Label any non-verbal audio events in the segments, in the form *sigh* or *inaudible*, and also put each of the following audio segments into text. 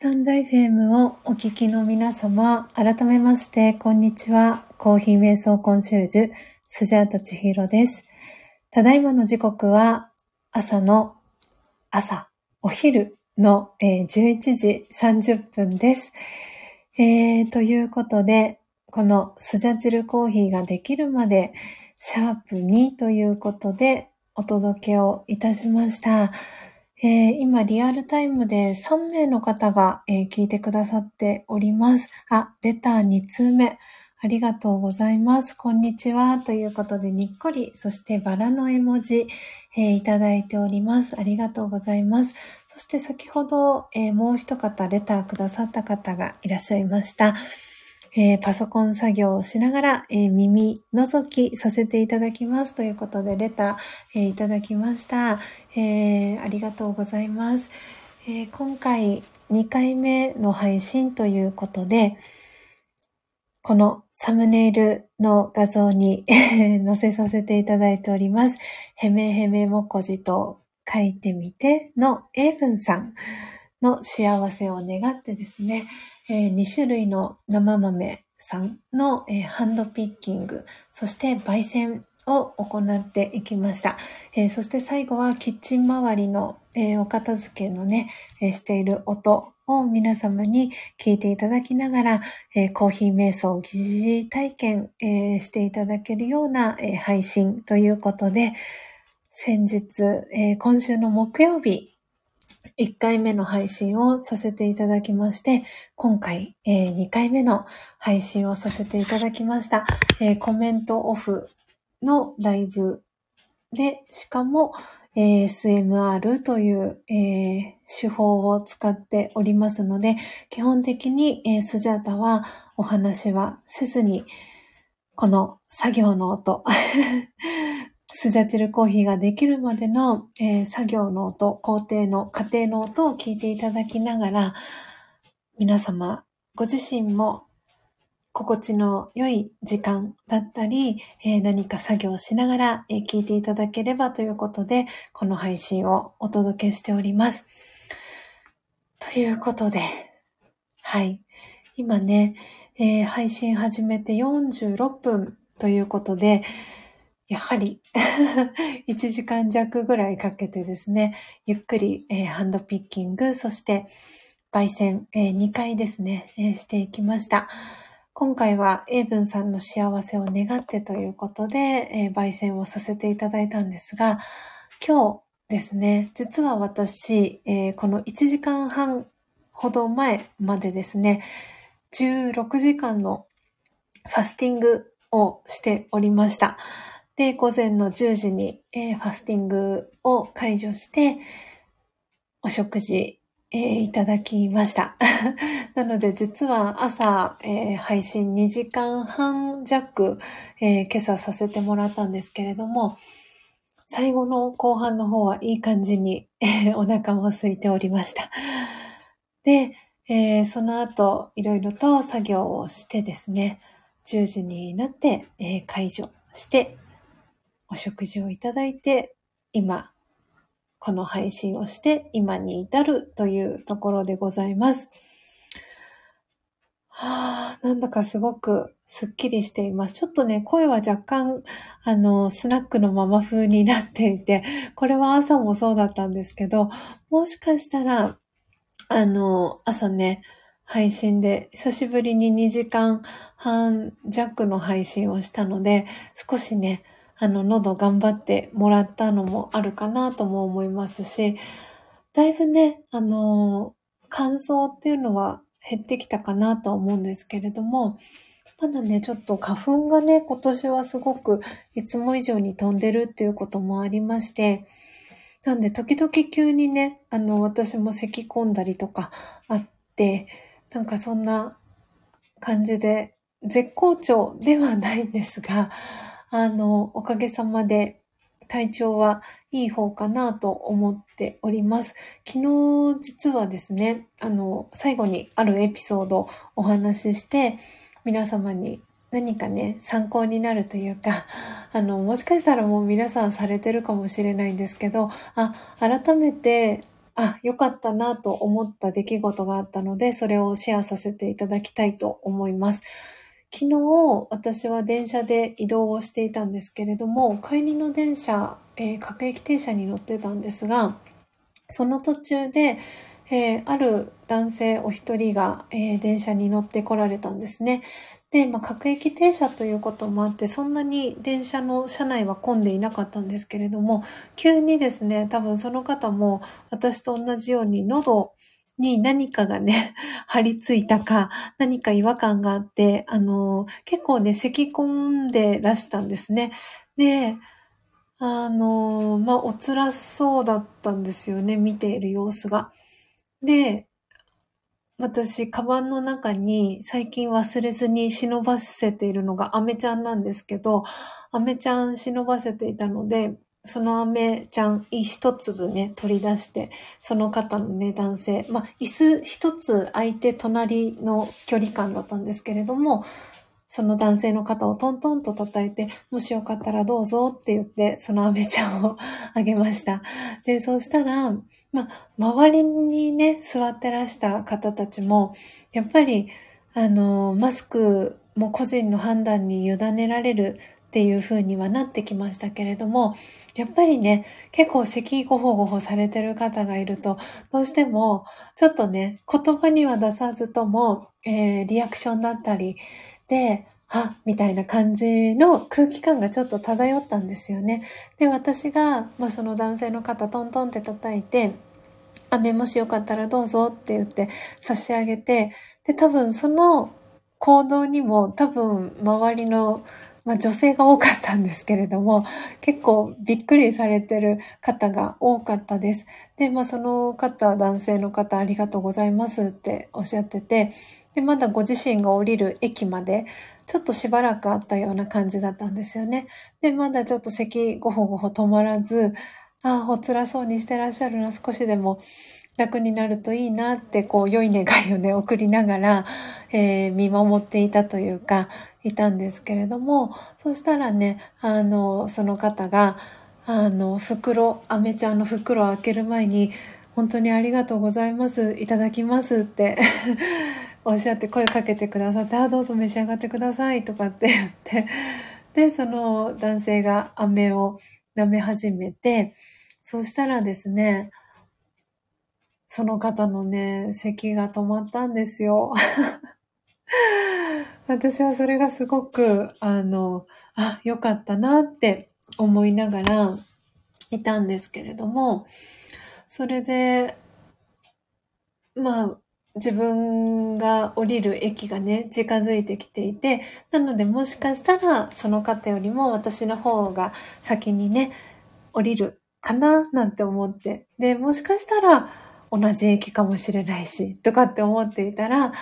スタンド FM をお聞きの皆様、改めまして、こんにちは。コーヒー瞑想コンシェルジュ、スジャータチヒロです。ただいまの時刻は、朝の、朝、お昼の、えー、11時30分です。えー、ということで、このスジャチルコーヒーができるまで、シャープ2ということで、お届けをいたしました。えー、今リアルタイムで3名の方が、えー、聞いてくださっております。あ、レター2通目。ありがとうございます。こんにちは。ということで、にっこり、そしてバラの絵文字、えー、いただいております。ありがとうございます。そして先ほど、えもう一方レターくださった方がいらっしゃいました。えー、パソコン作業をしながら、えー、耳覗きさせていただきますということで、レター、えー、いただきました、えありがとうございます、え今回2回目の配信ということで、このサムネイルの画像に *laughs* 載せさせていただいております。へめへめもこじと書いてみての英文さんの幸せを願ってですね、えー、2種類の生豆さんの、えー、ハンドピッキング、そして焙煎を行っていきました。えー、そして最後はキッチン周りの、えー、お片付けのね、えー、している音を皆様に聞いていただきながら、え、コーヒー瞑想疑似体験、え、していただけるような、え、配信ということで、先日、え、今週の木曜日1回目の配信をさせていただきまして、今回、えー、2回目の配信をさせていただきました。えー、コメントオフのライブ。で、しかも、えー、SMR という、えー、手法を使っておりますので、基本的に、えー、スジャータはお話はせずに、この作業の音 *laughs* スジャチルコーヒーができるまでの、えー、作業の音、工程の過程の音を聞いていただきながら、皆様、ご自身も心地の良い時間だったり、えー、何か作業しながら、えー、聞いていただければということで、この配信をお届けしております。ということで、はい。今ね、えー、配信始めて46分ということで、やはり *laughs* 1時間弱ぐらいかけてですね、ゆっくり、えー、ハンドピッキング、そして焙煎、えー、2回ですね、えー、していきました。今回は英文さんの幸せを願ってということで、え焙煎をさせていただいたんですが、今日ですね、実は私、えこの1時間半ほど前までですね、16時間のファスティングをしておりました。で、午前の10時に、えー、ファスティングを解除して、お食事、えー、いただきました。*laughs* なので実は朝、えー、配信2時間半弱、え今朝させてもらったんですけれども、最後の後半の方はいい感じに、えお腹も空いておりました。で、えその後、いろいろと作業をしてですね、10時になって、え解除して、お食事をいただいて、今、この配信をして今に至るというところでございます。はあ、なんだかすごくすっきりしています。ちょっとね、声は若干、あの、スナックのまま風になっていて、これは朝もそうだったんですけど、もしかしたら、あの、朝ね、配信で、久しぶりに2時間半弱の配信をしたので、少しね、あの、喉頑張ってもらったのもあるかなとも思いますし、だいぶね、あの、乾燥っていうのは減ってきたかなと思うんですけれども、まだね、ちょっと花粉がね、今年はすごくいつも以上に飛んでるっていうこともありまして、なんで時々急にね、あの、私も咳込んだりとかあって、なんかそんな感じで、絶好調ではないんですが、あの、おかげさまで体調はいい方かなと思っております。昨日実はですね、あの、最後にあるエピソードをお話しして、皆様に何かね、参考になるというか、*laughs* あの、もしかしたらもう皆さんされてるかもしれないんですけど、あ、改めて、あ、よかったなと思った出来事があったので、それをシェアさせていただきたいと思います。昨日、私は電車で移動をしていたんですけれども、帰りの電車、えー、各駅停車に乗ってたんですが、その途中で、えー、ある男性お一人が、えー、電車に乗って来られたんですね。で、まあ、各駅停車ということもあって、そんなに電車の車内は混んでいなかったんですけれども、急にですね、多分その方も私と同じように喉に何かがね、*laughs* 張り付いたか、何か違和感があって、あの、結構ね、咳込んでらしたんですね。で、あの、まあ、お辛そうだったんですよね、見ている様子が。で、私、カバンの中に最近忘れずに忍ばせているのがアメちゃんなんですけど、アメちゃん忍ばせていたので、その飴ちゃん一粒ね、取り出して、その方のね、男性、まあ、椅子一つ空いて隣の距離感だったんですけれども、その男性の肩をトントンと叩いて、もしよかったらどうぞって言って、その飴ちゃんをあげました。で、そうしたら、まあ、周りにね、座ってらした方たちも、やっぱり、あの、マスクも個人の判断に委ねられるっていう風にはなってきましたけれども、やっぱりね、結構咳ごほごほされてる方がいると、どうしても、ちょっとね、言葉には出さずとも、えー、リアクションだったりで、はみたいな感じの空気感がちょっと漂ったんですよね。で、私が、まあ、その男性の方トントンって叩いて、飴もしよかったらどうぞって言って差し上げて、で、多分その行動にも多分周りのまあ、女性が多かったんですけれども、結構びっくりされてる方が多かったです。で、まあ、その方、男性の方、ありがとうございますっておっしゃってて、で、まだご自身が降りる駅まで、ちょっとしばらくあったような感じだったんですよね。で、まだちょっと咳ごほごほ止まらず、ああ、お辛そうにしてらっしゃるな、少しでも楽になるといいなって、こう、良い願いをね、送りながら、えー、見守っていたというか、いたんですけれども、そしたらね、あの、その方が、あの、袋、アメちゃんの袋を開ける前に、本当にありがとうございます、いただきますって *laughs* おっしゃって声かけてくださって、あ、どうぞ召し上がってくださいとかって言って、で、その男性が飴を舐め始めて、そしたらですね、その方のね、咳が止まったんですよ。*laughs* 私はそれがすごく、あの、あ、よかったなって思いながらいたんですけれども、それで、まあ、自分が降りる駅がね、近づいてきていて、なのでもしかしたらその方よりも私の方が先にね、降りるかななんて思って。で、もしかしたら同じ駅かもしれないし、とかって思っていたら、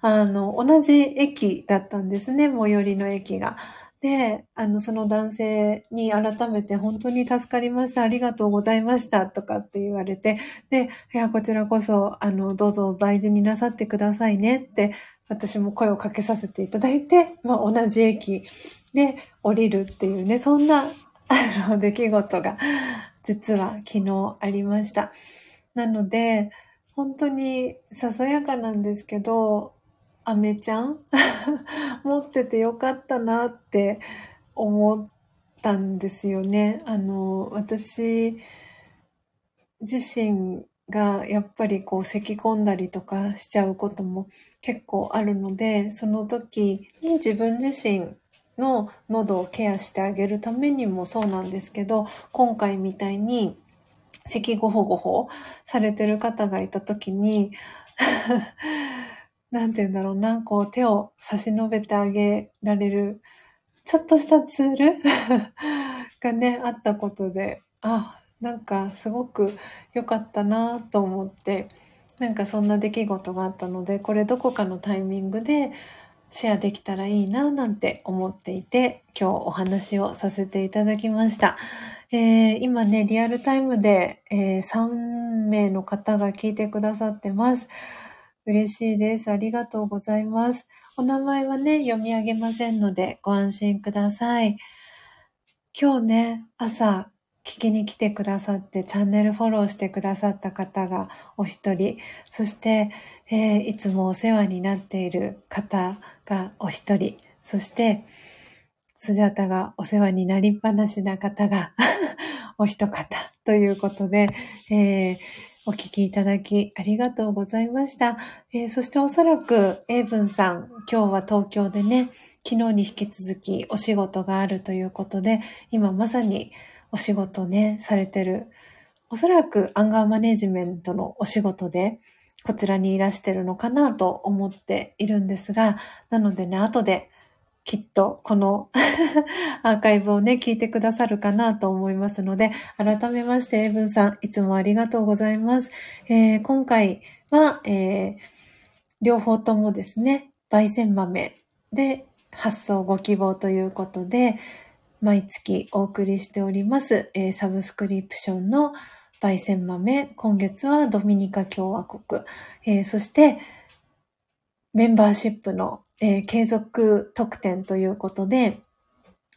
あの、同じ駅だったんですね、最寄りの駅が。で、あの、その男性に改めて本当に助かりました。ありがとうございました。とかって言われて、で、いや、こちらこそ、あの、どうぞ大事になさってくださいねって、私も声をかけさせていただいて、まあ、同じ駅で降りるっていうね、そんな、あの、出来事が、実は昨日ありました。なので、本当にささやかなんですけど、アメちゃん？*laughs* 持っててよかったなって思ったんですよね。あの、私自身がやっぱりこう咳込んだりとかしちゃうことも結構あるので、その時に自分自身の喉をケアしてあげるためにもそうなんですけど、今回みたいに咳ごほごほされてる方がいたときに *laughs* なんて言うんだろうな、こう手を差し伸べてあげられる、ちょっとしたツール *laughs* がね、あったことで、あ、なんかすごく良かったなと思って、なんかそんな出来事があったので、これどこかのタイミングでシェアできたらいいななんて思っていて、今日お話をさせていただきました。えー、今ね、リアルタイムで、えー、3名の方が聞いてくださってます。嬉しいです。ありがとうございます。お名前はね、読み上げませんのでご安心ください。今日ね、朝、聞きに来てくださって、チャンネルフォローしてくださった方がお一人、そして、えー、いつもお世話になっている方がお一人、そして、スジャタがお世話になりっぱなしな方が *laughs* お一方ということで、えー、お聞きいただきありがとうございました。えー、そしておそらく、エイブンさん、今日は東京でね、昨日に引き続きお仕事があるということで、今まさにお仕事ね、されてる。おそらくアンガーマネジメントのお仕事で、こちらにいらしてるのかなと思っているんですが、なのでね、後できっとこの *laughs* アーカイブをね、聞いてくださるかなと思いますので、改めまして、エブンさん、いつもありがとうございます。えー、今回は、えー、両方ともですね、焙煎豆で発送ご希望ということで、毎月お送りしております、えー、サブスクリプションの焙煎豆。今月はドミニカ共和国。えー、そして、メンバーシップの、えー、継続特典ということで、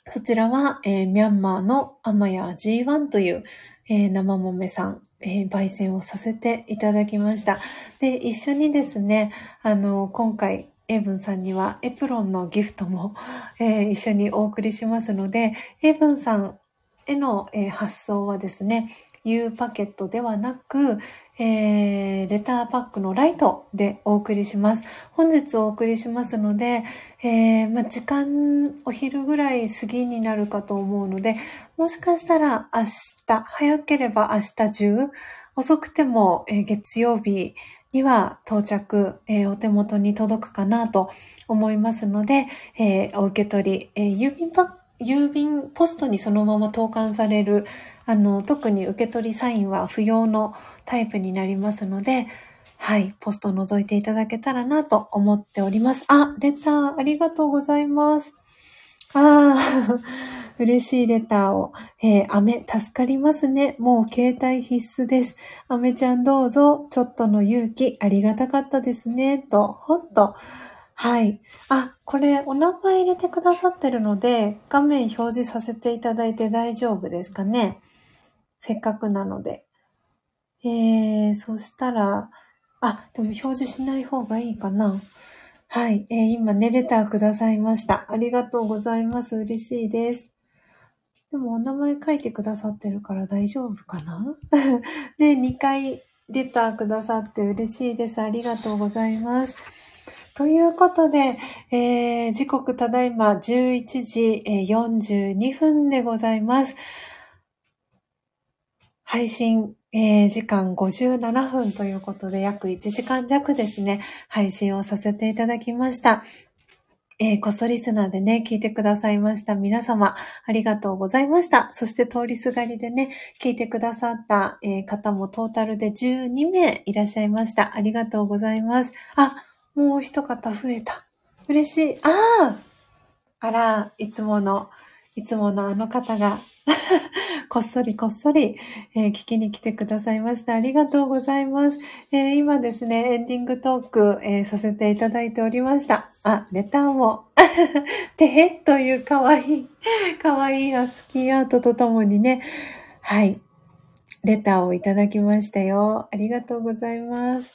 そちらは、えー、ミャンマーのアマヤ G1 という、えー、生豆さん、えー、焙煎をさせていただきました。で、一緒にですね、あの、今回、エイブンさんにはエプロンのギフトも、*laughs* えー、一緒にお送りしますので、エイブンさんへの、えー、発送はですね、U パケットではなく、えー、レターパックのライトでお送りします。本日お送りしますので、えー、まあ、時間お昼ぐらい過ぎになるかと思うので、もしかしたら明日、早ければ明日中、遅くても、え、月曜日には到着、えー、お手元に届くかなと思いますので、えー、お受け取り、えー、郵便パック郵便ポストにそのまま投函される、あの、特に受け取りサインは不要のタイプになりますので、はい、ポストを覗いていただけたらなと思っております。あ、レターありがとうございます。ああ、*laughs* 嬉しいレターを。えー、飴、助かりますね。もう携帯必須です。飴ちゃんどうぞ、ちょっとの勇気、ありがたかったですね。と、ほんと、はい。あ、これお名前入れてくださってるので、画面表示させていただいて大丈夫ですかねせっかくなので。えー、そしたら、あ、でも表示しない方がいいかな。はい。えー、今ね、レターくださいました。ありがとうございます。嬉しいです。でもお名前書いてくださってるから大丈夫かなで、*laughs* 2回レターくださって嬉しいです。ありがとうございます。ということで、えー、時刻ただいま11時42分でございます。配信、えー、時間57分ということで、約1時間弱ですね、配信をさせていただきました。えー、こっそリスナーでね、聞いてくださいました皆様、ありがとうございました。そして通りすがりでね、聞いてくださった、えー、方もトータルで12名いらっしゃいました。ありがとうございます。あ、もう一方増えた。嬉しい。あああら、いつもの、いつものあの方が *laughs* こっそりこっそり、えー、聞きに来てくださいました。ありがとうございます。えー、今ですね、エンディングトーク、えー、させていただいておりました。あ、レターも、*laughs* てへというかわいい、かわいいアスキーアートとともにね、はい、レターをいただきましたよ。ありがとうございます。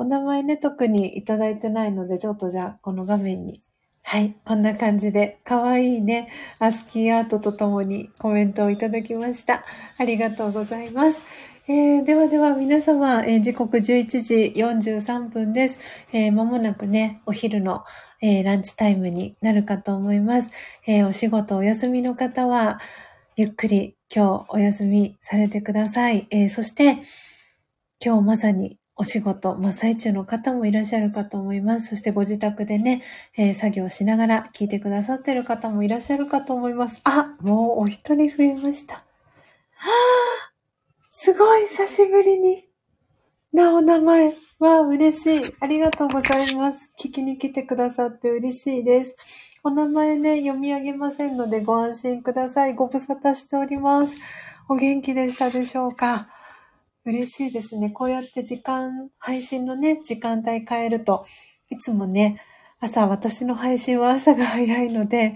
お名前ね、特にいただいてないので、ちょっとじゃあ、この画面に。はい、こんな感じで、かわいいね、アスキーアートとともにコメントをいただきました。ありがとうございます。えー、ではでは皆様、えー、時刻11時43分です。えー、間もなくね、お昼の、えー、ランチタイムになるかと思います。え、お仕事お休みの方は、ゆっくり今日お休みされてください。え、そして、今日まさにお仕事、真っ最中の方もいらっしゃるかと思います。そしてご自宅でね、えー、作業しながら聞いてくださってる方もいらっしゃるかと思います。あ、もうお一人増えました。はあ、すごい久しぶりに。なお名前。わあ、嬉しい。ありがとうございます。聞きに来てくださって嬉しいです。お名前ね、読み上げませんのでご安心ください。ご無沙汰しております。お元気でしたでしょうか？嬉しいですね。こうやって時間、配信のね、時間帯変えると、いつもね、朝、私の配信は朝が早いので、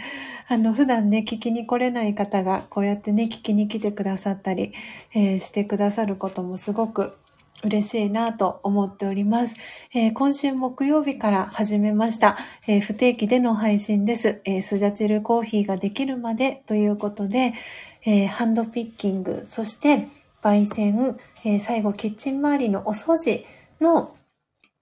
あの、普段ね、聞きに来れない方が、こうやってね、聞きに来てくださったり、えー、してくださることもすごく嬉しいなと思っております、えー、今週木曜日から始めました、えー、不定期での配信です、えー、スジャチルコーヒーができるまでということで、えハンドピッキング、そして焙煎、え最後キッチン周りのお掃除の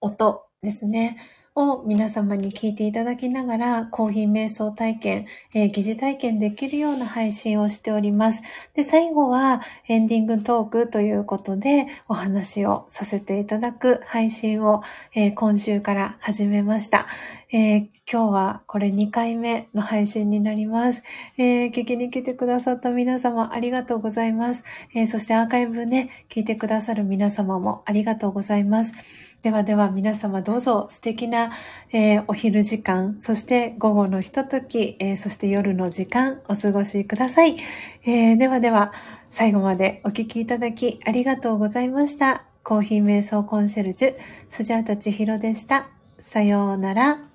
音ですね。を皆様に聞いていただきながら、コーヒー瞑想体験、えー、疑似体験できるような配信をしております。で、最後はエンディングトークということでお話をさせていただく配信を、えー、今週から始めました。えー、今日はこれ2回目の配信になります。えー、聞きに来てくださった皆様ありがとうございます。えー、そしてアーカイブね、聞いてくださる皆様もありがとうございます。ではでは皆様どうぞ素敵な、えー、お昼時間、そして午後のひととき、えー、そして夜の時間お過ごしください。えー、ではでは最後までお聞きいただきありがとうございました。コーヒー瞑想コンシェルジュ、スジャータチヒロでした。さようなら。